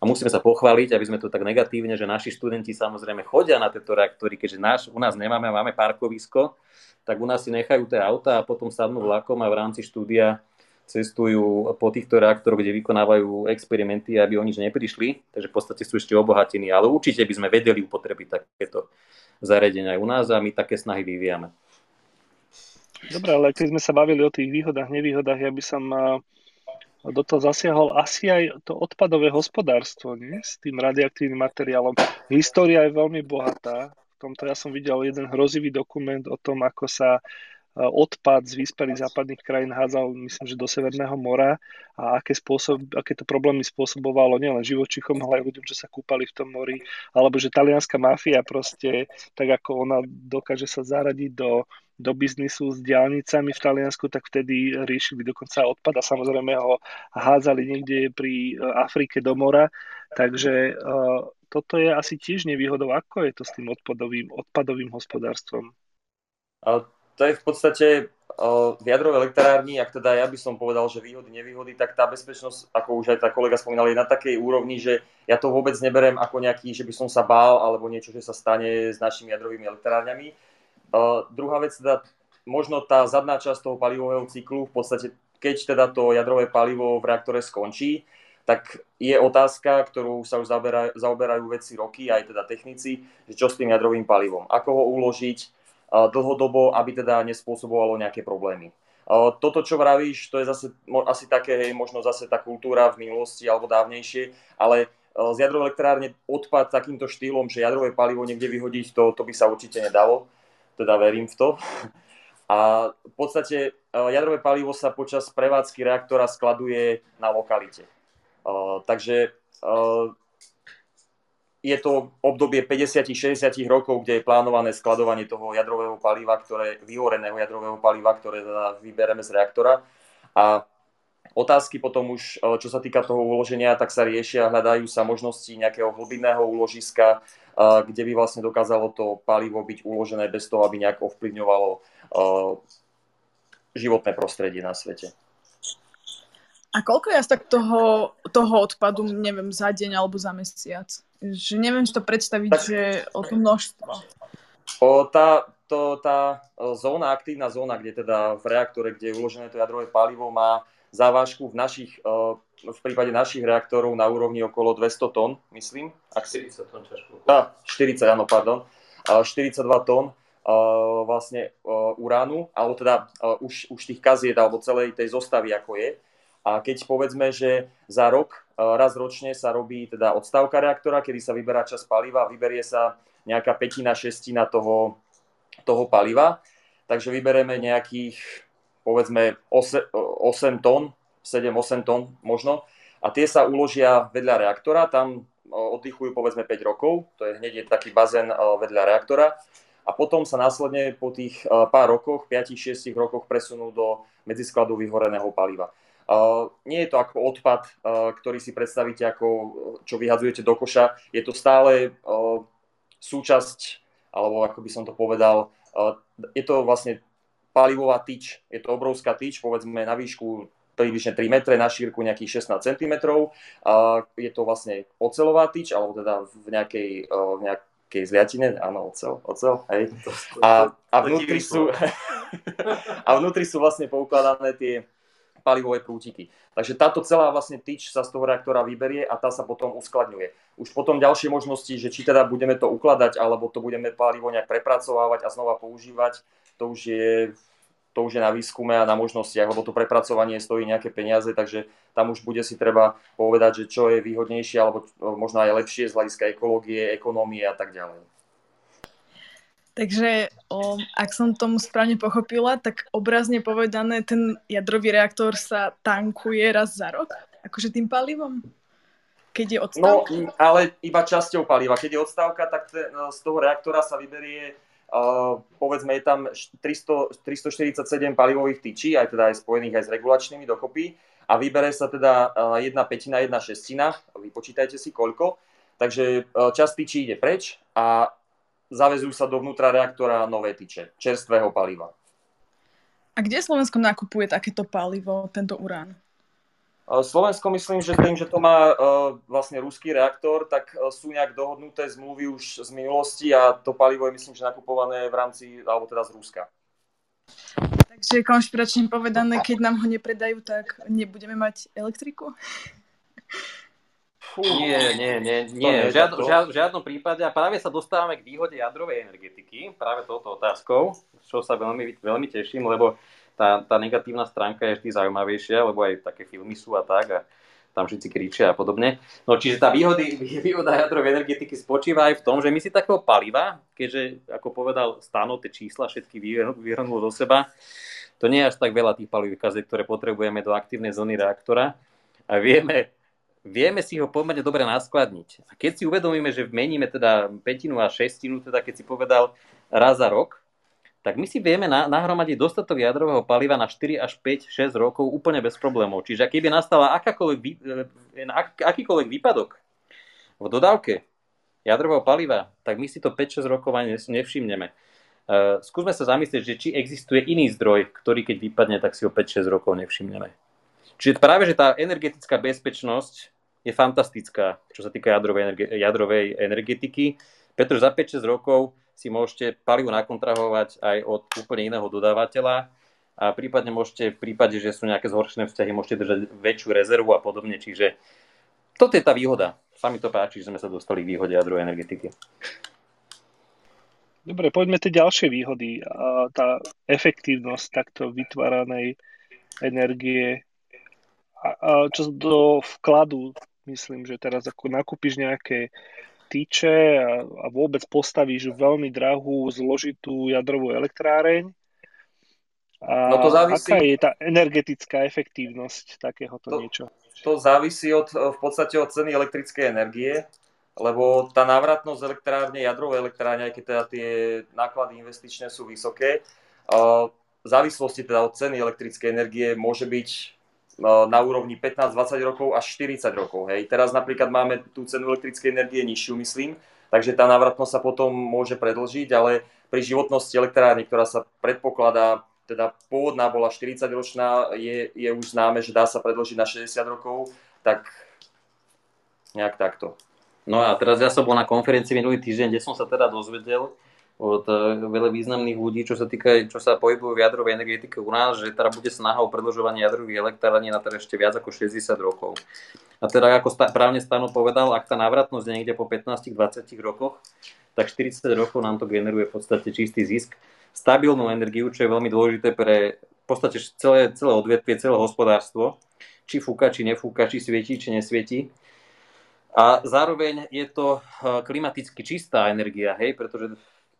A musíme sa pochváliť, aby sme to tak negatívne, že naši študenti samozrejme chodia na tieto reaktory, keďže náš, u nás nemáme, máme parkovisko, tak u nás si nechajú tie auta a potom sadnú vlakom a v rámci štúdia cestujú po týchto reaktoroch, kde vykonávajú experimenty, aby o nič neprišli, takže v podstate sú ešte obohatení, ale určite by sme vedeli upotrebiť takéto zariadenia aj u nás a my také snahy vyvíjame. Dobre, ale keď sme sa bavili o tých výhodách, nevýhodách, ja by som do toho zasiahol asi aj to odpadové hospodárstvo nie? s tým radioaktívnym materiálom. História je veľmi bohatá. V tomto ja som videl jeden hrozivý dokument o tom, ako sa odpad z vyspelých západných krajín hádzal, myslím, že do Severného mora a aké, spôsob, aké to problémy spôsobovalo nielen živočichom, ale aj ľuďom, čo sa kúpali v tom mori, alebo že talianská mafia proste, tak ako ona dokáže sa zaradiť do do biznisu s diálnicami v Taliansku, tak vtedy riešili dokonca odpad a samozrejme ho hádzali niekde pri e, Afrike do mora. Takže uh, toto je asi tiež nevýhodou. Ako je to s tým odpadovým, odpadovým hospodárstvom? To je v podstate v jadrovej elektrárni, ak teda ja by som povedal, že výhody, nevýhody, tak tá bezpečnosť, ako už aj tá kolega spomínal, je na takej úrovni, že ja to vôbec neberem ako nejaký, že by som sa bál alebo niečo, že sa stane s našimi jadrovými elektrárňami. Uh, druhá vec, teda možno tá zadná časť toho palivového cyklu, v podstate keď teda to jadrové palivo v reaktore skončí, tak je otázka, ktorú sa už zaoberajú, vedci roky, aj teda technici, že čo s tým jadrovým palivom, ako ho uložiť dlhodobo, aby teda nespôsobovalo nejaké problémy. Toto, čo vravíš, to je zase asi také, hej, možno zase tá kultúra v minulosti alebo dávnejšie, ale z jadrovej elektrárne odpad takýmto štýlom, že jadrové palivo niekde vyhodiť, to, to by sa určite nedalo teda verím v to. A v podstate e, jadrové palivo sa počas prevádzky reaktora skladuje na lokalite. E, takže e, je to obdobie 50-60 rokov, kde je plánované skladovanie toho jadrového paliva, ktoré, vyhoreného jadrového paliva, ktoré teda vybereme z reaktora. A otázky potom už, čo sa týka toho uloženia, tak sa riešia, hľadajú sa možnosti nejakého hlbinného úložiska, kde by vlastne dokázalo to palivo byť uložené bez toho, aby nejak ovplyvňovalo životné prostredie na svete. A koľko asi tak toho, toho odpadu, neviem, za deň alebo za mesiac? Že neviem si to predstaviť, tak, že o to množstvo. O, tá, to, tá zóna, aktívna zóna, kde teda v reaktore, kde je uložené to jadrové palivo, má závažku v, našich, eh, v prípade našich reaktorov na úrovni okolo 200 tón, myslím. Ak si... 40 tón ťažko. Á, 40, áno, pardon. 42 tón eh, vlastne uránu, alebo teda už, už tých kaziet, alebo celej tej zostavy, ako je. A keď povedzme, že za rok, raz ročne sa robí teda odstavka reaktora, kedy sa vyberá čas paliva, vyberie sa nejaká petina, šestina toho, toho paliva, takže vyberieme nejakých povedzme 8, 8 tón, 7-8 tón možno, a tie sa uložia vedľa reaktora, tam oddychujú povedzme 5 rokov, to je hneď taký bazén vedľa reaktora. A potom sa následne po tých pár rokoch, 5-6 rokoch presunú do medziskladu vyhoreného paliva. Nie je to ako odpad, ktorý si predstavíte ako čo vyhadzujete do koša, je to stále súčasť, alebo ako by som to povedal, je to vlastne palivová tyč. Je to obrovská tyč, povedzme na výšku približne 3 metre, na šírku nejakých 16 cm. Je to vlastne ocelová tyč, alebo teda v nejakej, v nejakej zliatine, áno, ocel, ocel, hej. A, a, vnútri sú, a vnútri sú vlastne poukladané tie palivové prútiky. Takže táto celá vlastne tyč sa z toho reaktora vyberie a tá sa potom uskladňuje. Už potom ďalšie možnosti, že či teda budeme to ukladať, alebo to budeme palivo nejak prepracovávať a znova používať, to už je to už je na výskume a na možnostiach, lebo to prepracovanie stojí nejaké peniaze, takže tam už bude si treba povedať, že čo je výhodnejšie alebo možno aj lepšie z hľadiska ekológie, ekonómie a tak ďalej. Takže o, ak som tomu správne pochopila, tak obrazne povedané, ten jadrový reaktor sa tankuje raz za rok? Akože tým palivom? Keď je odstávka? No, ale iba časťou paliva. Keď je odstávka, tak ten, z toho reaktora sa vyberie Uh, povedzme, je tam 300, 347 palivových tyčí, aj teda aj spojených aj s regulačnými dokopy a vybere sa teda uh, jedna petina, jedna šestina, vypočítajte si koľko, takže uh, časť tyčí ide preč a zavezujú sa dovnútra reaktora nové tyče, čerstvého paliva. A kde Slovensko nakupuje takéto palivo, tento urán? Slovensko myslím, že tým, že to má vlastne ruský reaktor, tak sú nejak dohodnuté zmluvy už z minulosti a to palivo je myslím, že nakupované v rámci, alebo teda z Ruska. Takže konšpiračne povedané, keď nám ho nepredajú, tak nebudeme mať elektriku? Fú, nie, nie, nie, nie. V, žiad, žiad, žiadnom prípade. A práve sa dostávame k výhode jadrovej energetiky, práve touto otázkou, čo sa veľmi, veľmi teším, lebo tá, tá negatívna stránka je vždy zaujímavejšia, lebo aj také filmy sú a tak. A tam všetci kričia a podobne. No čiže tá výhody, výhoda jadrovej energetiky spočíva aj v tom, že my si takého paliva, keďže, ako povedal Stano, tie čísla všetky vyhrnul do seba, to nie je až tak veľa tých palivých ktoré potrebujeme do aktívnej zóny reaktora a vieme, vieme si ho pomerne dobre naskladniť. A keď si uvedomíme, že meníme teda petinu a šestinu, teda keď si povedal raz za rok, tak my si vieme nahromadiť dostatok jadrového paliva na 4 až 5, 6 rokov úplne bez problémov. Čiže keby nastala akákoľvek, e, akýkoľvek výpadok v dodávke jadrového paliva, tak my si to 5-6 rokov ani nevšimneme. Uh, skúsme sa zamyslieť, že či existuje iný zdroj, ktorý keď vypadne, tak si ho 5-6 rokov nevšimneme. Čiže práve, že tá energetická bezpečnosť je fantastická, čo sa týka jadrovej, energe- jadrovej energetiky, pretože za 5-6 rokov si môžete palivo nakontrahovať aj od úplne iného dodávateľa a prípadne môžete v prípade, že sú nejaké zhoršené vzťahy, môžete držať väčšiu rezervu a podobne. Čiže toto je tá výhoda. Sami to páči, že sme sa dostali k výhode jadrovej energetiky. Dobre, poďme tie ďalšie výhody. Tá efektívnosť takto vytváranej energie. A čo do vkladu, myslím, že teraz ako nakúpiš nejaké týče a, a vôbec postavíš veľmi drahú, zložitú jadrovú elektráreň, a no to závisí... aká je tá energetická efektívnosť takéhoto to, niečo? To závisí od, v podstate od ceny elektrickej energie, lebo tá návratnosť elektrárne, jadrovej elektrárne, aj keď teda tie náklady investičné sú vysoké, v závislosti teda od ceny elektrickej energie môže byť na úrovni 15-20 rokov až 40 rokov. Hej. Teraz napríklad máme tú cenu elektrickej energie nižšiu, myslím, takže tá návratnosť sa potom môže predlžiť, ale pri životnosti elektrárny, ktorá sa predpokladá, teda pôvodná bola 40 ročná, je, je už známe, že dá sa predlžiť na 60 rokov, tak nejak takto. No a teraz ja som bol na konferencii minulý týždeň, kde som sa teda dozvedel, od eh, veľa významných ľudí, čo sa, týka, čo sa pohybujú v jadrovej energetike u nás, že teda bude snaha o predlžovanie jadrových elektrární na teda ešte viac ako 60 rokov. A teda ako sta, právne Stano povedal, ak tá návratnosť je niekde po 15-20 rokoch, tak 40 rokov nám to generuje v podstate čistý zisk. Stabilnú energiu, čo je veľmi dôležité pre v podstate celé, celé odvetvie, celé hospodárstvo, či fúka, či nefúka, či svietí, či nesvietí. A zároveň je to eh, klimaticky čistá energia, hej, pretože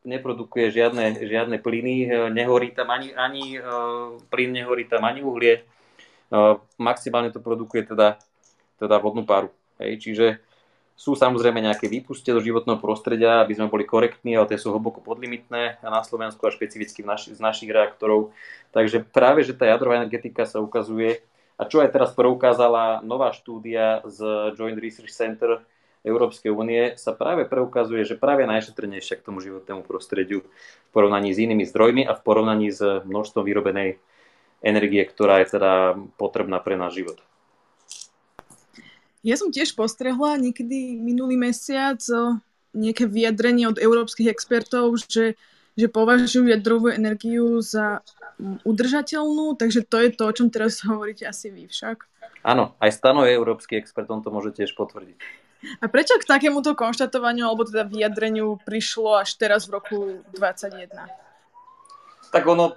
neprodukuje žiadne, žiadne plyny, e, nehorí tam ani, ani uh, plyn, nehorí tam ani uhlie. Uh, maximálne to produkuje teda, teda vodnú paru. Hej. Čiže sú samozrejme nejaké výpustie do životného prostredia, aby sme boli korektní, ale tie sú hlboko podlimitné a na Slovensku a špecificky naši, z našich reaktorov. Takže práve, že tá jadrová energetika sa ukazuje, a čo aj teraz preukázala nová štúdia z Joint Research Center, Európskej únie sa práve preukazuje, že práve najšetrnejšia k tomu životnému prostrediu v porovnaní s inými zdrojmi a v porovnaní s množstvom vyrobenej energie, ktorá je teda potrebná pre náš život. Ja som tiež postrehla niekedy minulý mesiac nejaké vyjadrenie od európskych expertov, že, že považujú jadrovú energiu za udržateľnú, takže to je to, o čom teraz hovoríte asi vy však. Áno, aj Stano je európsky expert, on to môže tiež potvrdiť. A prečo k takémuto konštatovaniu alebo teda vyjadreniu prišlo až teraz v roku 2021? Tak ono, e,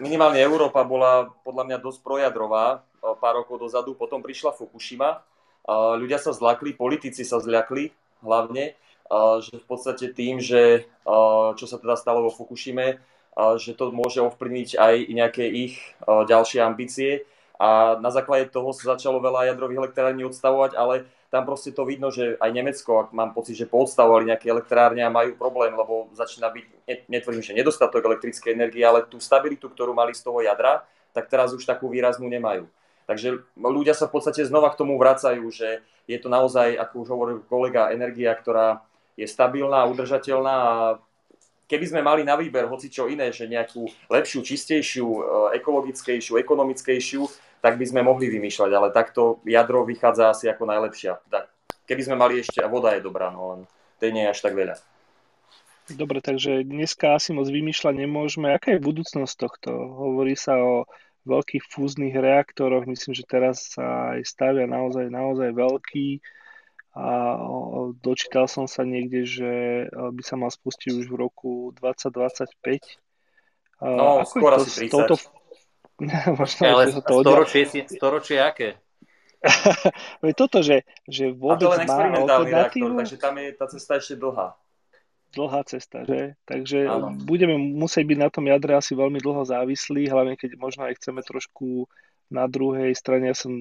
minimálne Európa bola podľa mňa dosť projadrová e, pár rokov dozadu, potom prišla Fukushima, ľudia sa zlakli, politici sa zľakli hlavne, e, že v podstate tým, že čo sa teda stalo vo Fukushime, že to môže ovplyvniť aj nejaké ich ďalšie ambície a na základe toho sa začalo veľa jadrových elektrární odstavovať, ale tam proste to vidno, že aj Nemecko, ak mám pocit, že podstavovali nejaké elektrárne a majú problém, lebo začína byť, netvrdím, že nedostatok elektrickej energie, ale tú stabilitu, ktorú mali z toho jadra, tak teraz už takú výraznú nemajú. Takže ľudia sa v podstate znova k tomu vracajú, že je to naozaj, ako už hovoril kolega, energia, ktorá je stabilná, udržateľná a keby sme mali na výber hoci čo iné, že nejakú lepšiu, čistejšiu, e, ekologickejšiu, ekonomickejšiu, tak by sme mohli vymýšľať, ale takto jadro vychádza asi ako najlepšia. Tak, keby sme mali ešte, a voda je dobrá, no len tej nie je až tak veľa. Dobre, takže dneska asi moc vymýšľať nemôžeme. Aká je budúcnosť tohto? Hovorí sa o veľkých fúznych reaktoroch, myslím, že teraz sa aj stavia naozaj, naozaj veľký a dočítal som sa niekde, že by sa mal spustiť už v roku 2025. No, Ako skôr asi 30. S touto, Možno, ale to storočie, storočie aké? toto, že, že vôbec A to len experimentálny reaktor, takže tam je tá cesta ešte dlhá. Dlhá cesta, že? Takže Áno. budeme musieť byť na tom jadre asi veľmi dlho závislí, hlavne keď možno aj chceme trošku na druhej strane, ja som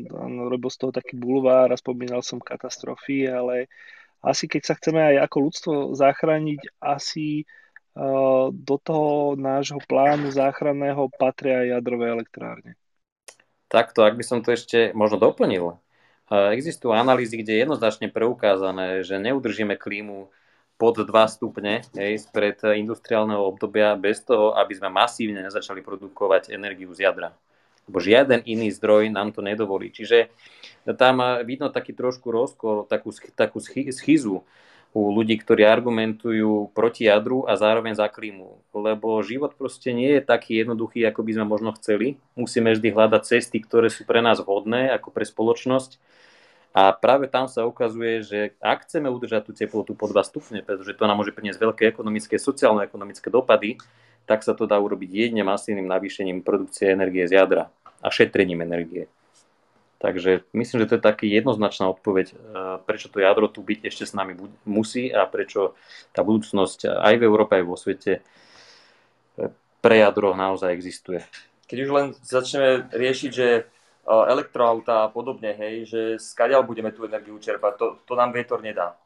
robil z toho taký bulvár a spomínal som katastrofy, ale asi keď sa chceme aj ako ľudstvo zachrániť, asi uh, do toho nášho plánu záchranného patria aj jadrové elektrárne. Takto, ak by som to ešte možno doplnil, existujú analýzy, kde je jednoznačne preukázané, že neudržíme klímu pod 2 stupne hej, spred industriálneho obdobia bez toho, aby sme masívne nezačali produkovať energiu z jadra. Lebo žiaden iný zdroj nám to nedovolí. Čiže tam vidno taký trošku rozkol, takú, takú schizu u ľudí, ktorí argumentujú proti jadru a zároveň za klímu. Lebo život proste nie je taký jednoduchý, ako by sme možno chceli. Musíme vždy hľadať cesty, ktoré sú pre nás vhodné, ako pre spoločnosť. A práve tam sa ukazuje, že ak chceme udržať tú teplotu po 2 stupne, pretože to nám môže priniesť veľké ekonomické, sociálno-ekonomické dopady, tak sa to dá urobiť jedne masívnym navýšením produkcie energie z jadra a šetrením energie. Takže myslím, že to je taký jednoznačná odpoveď, e, prečo to jadro tu byť ešte s nami musí a prečo tá budúcnosť aj v Európe, aj vo svete e, pre jadro naozaj existuje. Keď už len začneme riešiť, že e, elektroauta a podobne, hej, že skadiaľ budeme tú energiu čerpať, to, to nám vietor nedá.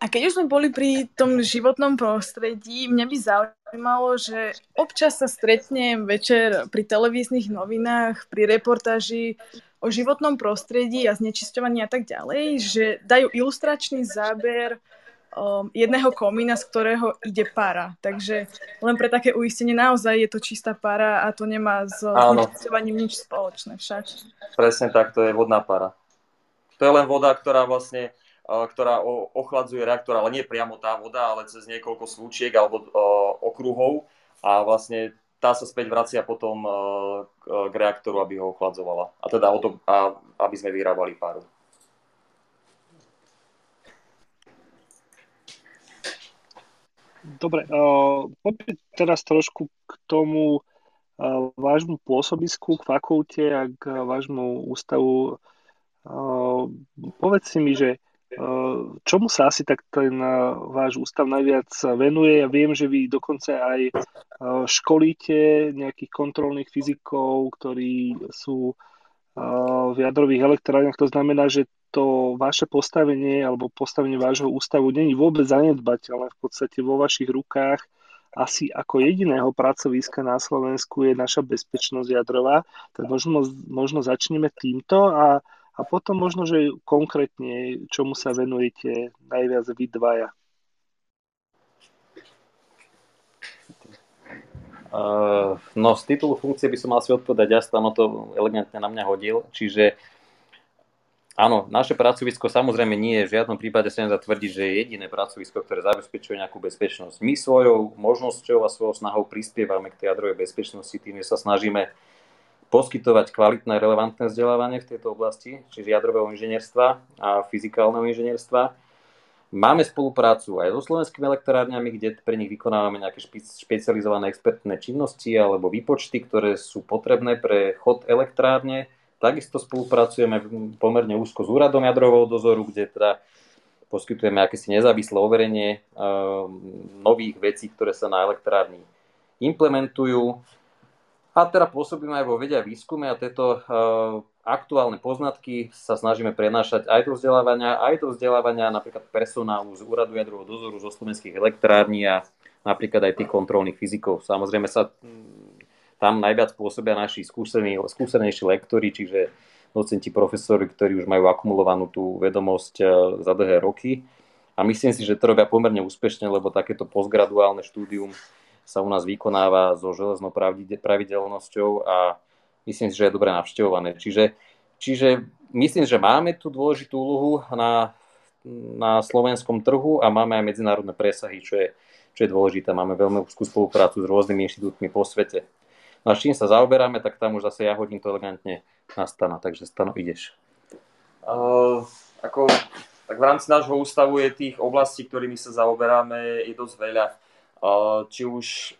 A keď už sme boli pri tom životnom prostredí, mňa by zaujímalo, že občas sa stretnem večer pri televíznych novinách, pri reportáži o životnom prostredí a znečisťovaní a tak ďalej, že dajú ilustračný záber um, jedného komína, z ktorého ide para. Takže len pre také uistenie, naozaj je to čistá para a to nemá s znečisťovaním nič spoločné však. Presne tak, to je vodná para. To je len voda, ktorá vlastne ktorá ochladzuje reaktor, ale nie priamo tá voda, ale cez niekoľko slúčiek alebo okruhov a vlastne tá sa späť vracia potom k reaktoru, aby ho ochladzovala. A teda o to, aby sme vyrábali páru. Dobre, uh, poďme teraz trošku k tomu vášmu pôsobisku, k fakulte a k vášmu ústavu. Povedz si mi, že Čomu sa asi tak ten váš ústav najviac venuje? Ja viem, že vy dokonca aj školíte nejakých kontrolných fyzikov, ktorí sú v jadrových elektrárniach. To znamená, že to vaše postavenie alebo postavenie vášho ústavu není vôbec zanedbateľné. V podstate vo vašich rukách asi ako jediného pracoviska na Slovensku je naša bezpečnosť jadrová. Tak možno, možno začneme týmto a a potom možno, že konkrétne, čomu sa venujete najviac vy dvaja. Uh, no z titulu funkcie by som mal si odpovedať, ja tam to elegantne na mňa hodil, čiže áno, naše pracovisko samozrejme nie je v žiadnom prípade sa nedá tvrdiť, že je jediné pracovisko, ktoré zabezpečuje nejakú bezpečnosť. My svojou možnosťou a svojou snahou prispievame k tej jadrovej bezpečnosti tým, že sa snažíme poskytovať kvalitné, relevantné vzdelávanie v tejto oblasti, čiže jadrového inžinierstva a fyzikálneho inžinierstva. Máme spoluprácu aj so slovenskými elektrárňami, kde pre nich vykonávame nejaké špecializované expertné činnosti alebo výpočty, ktoré sú potrebné pre chod elektrárne. Takisto spolupracujeme pomerne úzko s úradom jadrového dozoru, kde teda poskytujeme akési nezávislé overenie nových vecí, ktoré sa na elektrárni implementujú. A teda pôsobíme aj vo vede a výskume a tieto uh, aktuálne poznatky sa snažíme prenášať aj do vzdelávania, aj do vzdelávania napríklad personálu z úradu jadrového dozoru zo slovenských elektrární a napríklad aj tých kontrolných fyzikov. Samozrejme sa mm, tam najviac pôsobia naši skúsení, skúsenejší lektori, čiže docenti, profesori, ktorí už majú akumulovanú tú vedomosť uh, za dlhé roky. A myslím si, že to robia pomerne úspešne, lebo takéto postgraduálne štúdium sa u nás vykonáva so železnou pravidelnosťou a myslím si, že je dobre navštevované. Čiže, čiže myslím, že máme tu dôležitú úlohu na, na slovenskom trhu a máme aj medzinárodné presahy, čo je, čo je dôležité. Máme veľmi úzkú spoluprácu s rôznymi inštitútmi po svete. No a čím sa zaoberáme, tak tam už zase ja hodím to elegantne na Stana, takže Stano, ideš. Uh, ako, tak v rámci nášho ústavu je tých oblastí, ktorými sa zaoberáme, je dosť veľa či už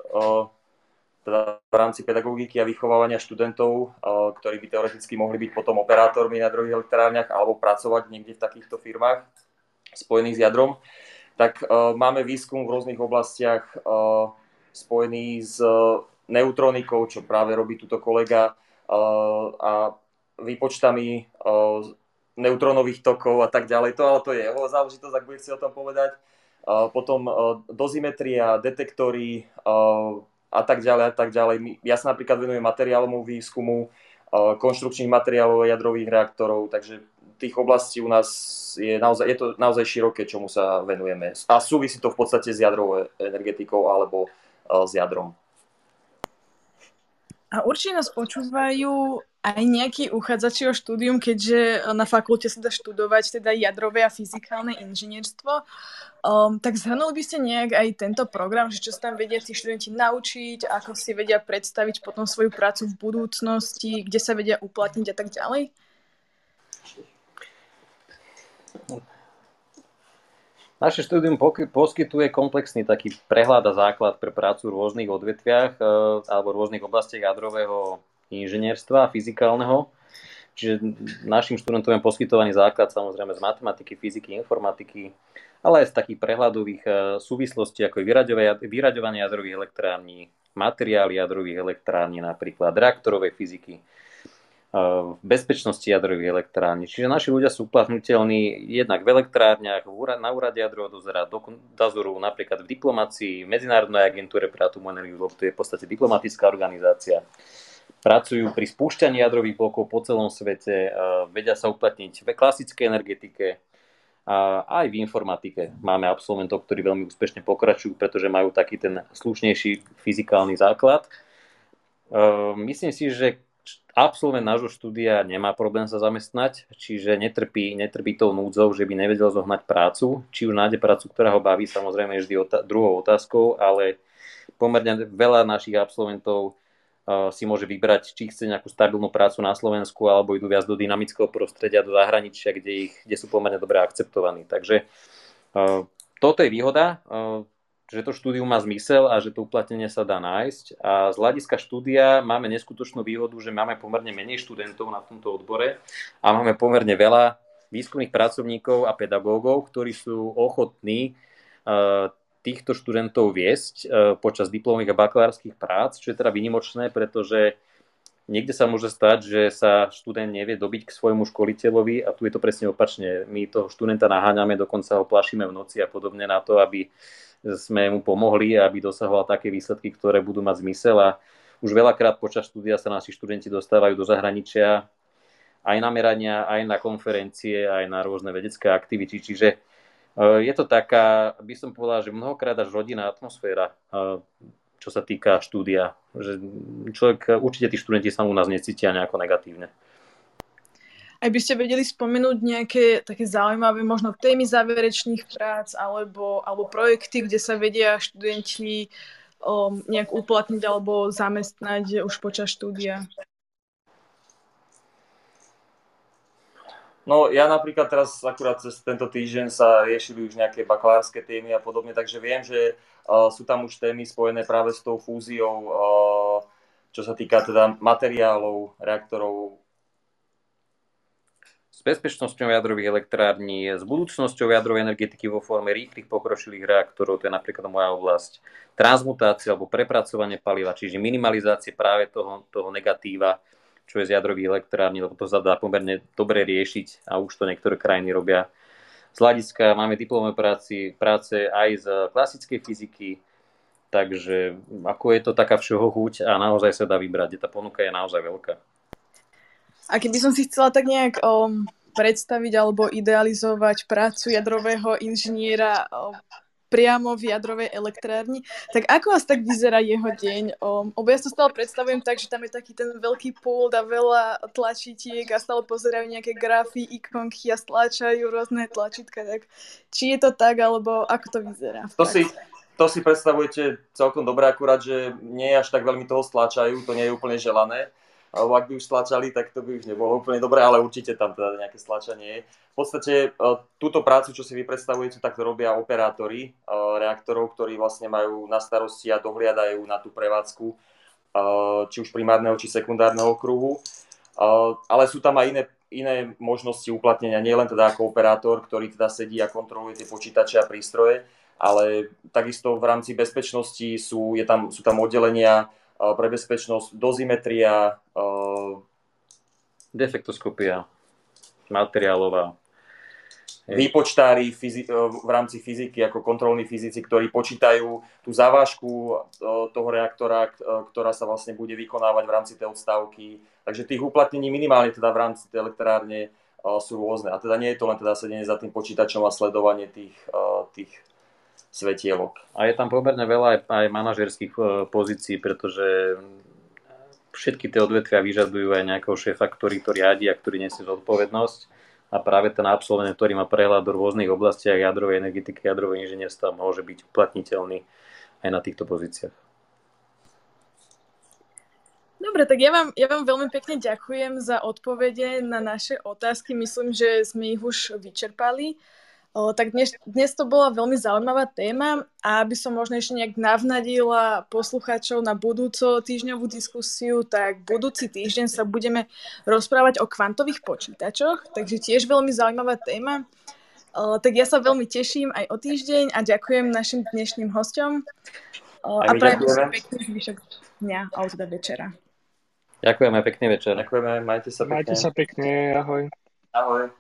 teda v rámci pedagogiky a vychovávania študentov, ktorí by teoreticky mohli byť potom operátormi na druhých elektrárniach alebo pracovať niekde v takýchto firmách spojených s jadrom, tak máme výskum v rôznych oblastiach spojený s neutronikou, čo práve robí túto kolega a výpočtami neutronových tokov a tak ďalej. To ale to je jeho záležitosť, ak bude chcieť o tom povedať. Potom dozimetria, detektory, a tak ďalej a tak ďalej. Ja sa napríklad venujem materiálomu výskumu, konštrukčných materiálov jadrových reaktorov, takže tých oblastí u nás je naozaj, je to naozaj široké, čomu sa venujeme. A súvisí to v podstate s jadrovou energetikou alebo s jadrom. A určite nás počúvajú aj nejakí uchádzači o štúdium, keďže na fakulte sa dá študovať teda jadrové a fyzikálne inžinierstvo. Um, tak zhrnuli by ste nejak aj tento program, že čo sa tam vedia tí študenti naučiť, ako si vedia predstaviť potom svoju prácu v budúcnosti, kde sa vedia uplatniť a tak ďalej? Naše štúdium poskytuje komplexný taký prehľad a základ pre prácu v rôznych odvetviach e, alebo v rôznych oblastiach jadrového inžinierstva fyzikálneho. Čiže našim študentom je poskytovaný základ samozrejme z matematiky, fyziky, informatiky, ale aj z takých prehľadových e, súvislostí, ako je vyraďovanie jadrových elektrární, materiály jadrových elektrární, napríklad reaktorovej fyziky, v bezpečnosti jadrových elektrární. Čiže naši ľudia sú uplatniteľní jednak v elektrárniach, na úrade jadrového dozera, do dozoru, napríklad v diplomácii, v Medzinárodnej agentúre pre atomovú energiu, lebo to je v podstate diplomatická organizácia. Pracujú pri spúšťaní jadrových blokov po celom svete, vedia sa uplatniť v klasickej energetike, a aj v informatike máme absolventov, ktorí veľmi úspešne pokračujú, pretože majú taký ten slušnejší fyzikálny základ. Myslím si, že absolvent nášho štúdia nemá problém sa zamestnať, čiže netrpí, netrpí tou núdzou, že by nevedel zohnať prácu. Či už nájde prácu, ktorá ho baví, samozrejme je vždy otá- druhou otázkou, ale pomerne veľa našich absolventov si môže vybrať, či chce nejakú stabilnú prácu na Slovensku, alebo idú viac do dynamického prostredia, do zahraničia, kde, ich, kde sú pomerne dobre akceptovaní. Takže toto je výhoda. Že to štúdium má zmysel a že to uplatnenie sa dá nájsť. A z hľadiska štúdia máme neskutočnú výhodu, že máme pomerne menej študentov na tomto odbore a máme pomerne veľa výskumných pracovníkov a pedagógov, ktorí sú ochotní týchto študentov viesť e, počas diplomových a bakalárskych prác, čo je teda vynimočné, pretože niekde sa môže stať, že sa študent nevie dobiť k svojmu školiteľovi a tu je to presne opačne. My toho študenta naháňame, dokonca ho plašíme v noci a podobne na to, aby sme mu pomohli, aby dosahoval také výsledky, ktoré budú mať zmysel a už veľakrát počas štúdia sa naši študenti dostávajú do zahraničia aj na merania, aj na konferencie, aj na rôzne vedecké aktivity. Čiže je to taká, by som povedal, že mnohokrát až rodinná atmosféra, e, čo sa týka štúdia. Že človek, určite tí študenti sa u nás necítia nejako negatívne. Aj by ste vedeli spomenúť nejaké také zaujímavé možno témy záverečných prác alebo, alebo projekty, kde sa vedia študenti um, nejak uplatniť alebo zamestnať už počas štúdia? No ja napríklad teraz akurát cez tento týždeň sa riešili už nejaké bakalárske témy a podobne, takže viem, že uh, sú tam už témy spojené práve s tou fúziou, uh, čo sa týka teda materiálov, reaktorov, s bezpečnosťou jadrových elektrární, s budúcnosťou jadrovej energetiky vo forme rýchlych pokročilých reaktorov, to je napríklad moja oblasť, transmutácia alebo prepracovanie paliva, čiže minimalizácie práve toho, toho negatíva, čo je z jadrových elektrární, lebo to sa dá pomerne dobre riešiť a už to niektoré krajiny robia. Z hľadiska máme diplomové práci, práce aj z klasickej fyziky, takže ako je to taká všeho chuť a naozaj sa dá vybrať, tá ponuka je naozaj veľká. A keby som si chcela tak nejak um, predstaviť alebo idealizovať prácu jadrového inžiniera um, priamo v jadrovej elektrárni, tak ako vás tak vyzerá jeho deň? Um, obo ja to stále predstavujem tak, že tam je taký ten veľký pult a veľa tlačítiek a stále pozerajú nejaké grafy, ikonky a stlačajú rôzne tlačítka. Tak či je to tak, alebo ako to vyzerá? To si, to si predstavujete celkom dobre, akurát, že nie až tak veľmi toho stlačajú, to nie je úplne želané alebo ak by už stlačali, tak to by už nebolo úplne dobré, ale určite tam teda nejaké stlačanie je. V podstate e, túto prácu, čo si vy predstavujete, tak to robia operátori e, reaktorov, ktorí vlastne majú na starosti a dohliadajú na tú prevádzku či už primárneho, či sekundárneho kruhu. Ale sú tam aj iné, iné možnosti uplatnenia, nie len teda ako operátor, ktorý teda sedí a kontroluje tie počítače a prístroje, ale takisto v rámci bezpečnosti sú, je tam, sú tam oddelenia pre bezpečnosť, dozimetria, defektoskopia, materiálová, výpočtári v rámci fyziky ako kontrolní fyzici, ktorí počítajú tú závažku toho reaktora, ktorá sa vlastne bude vykonávať v rámci tej odstávky. Takže tých uplatnení minimálne teda v rámci tej elektrárne sú rôzne. A teda nie je to len teda sedenie za tým počítačom a sledovanie tých, tých svetielok. A je tam pomerne veľa aj, aj manažerských e, pozícií, pretože všetky tie odvetvia vyžadujú aj nejakého šéfa, ktorý to riadi a ktorý nesie zodpovednosť a práve ten absolvent, ktorý má prehľad do rôznych oblastiach jadrovej energetiky, jadrovej inžinierstva, môže byť uplatniteľný aj na týchto pozíciách. Dobre, tak ja vám, ja vám veľmi pekne ďakujem za odpovede na naše otázky. Myslím, že sme ich už vyčerpali. O, tak dnes, dnes to bola veľmi zaujímavá téma a aby som možno ešte nejak navnadila poslucháčov na budúco týždňovú diskusiu, tak budúci týždeň sa budeme rozprávať o kvantových počítačoch, takže tiež veľmi zaujímavá téma. O, tak ja sa veľmi teším aj o týždeň a ďakujem našim dnešným hostom o, a prajem pekný zvyšok dňa a teda večera. Ďakujeme, pekný večer. Ďakujeme, majte sa pekne. Majte sa pekne, ahoj. Ahoj.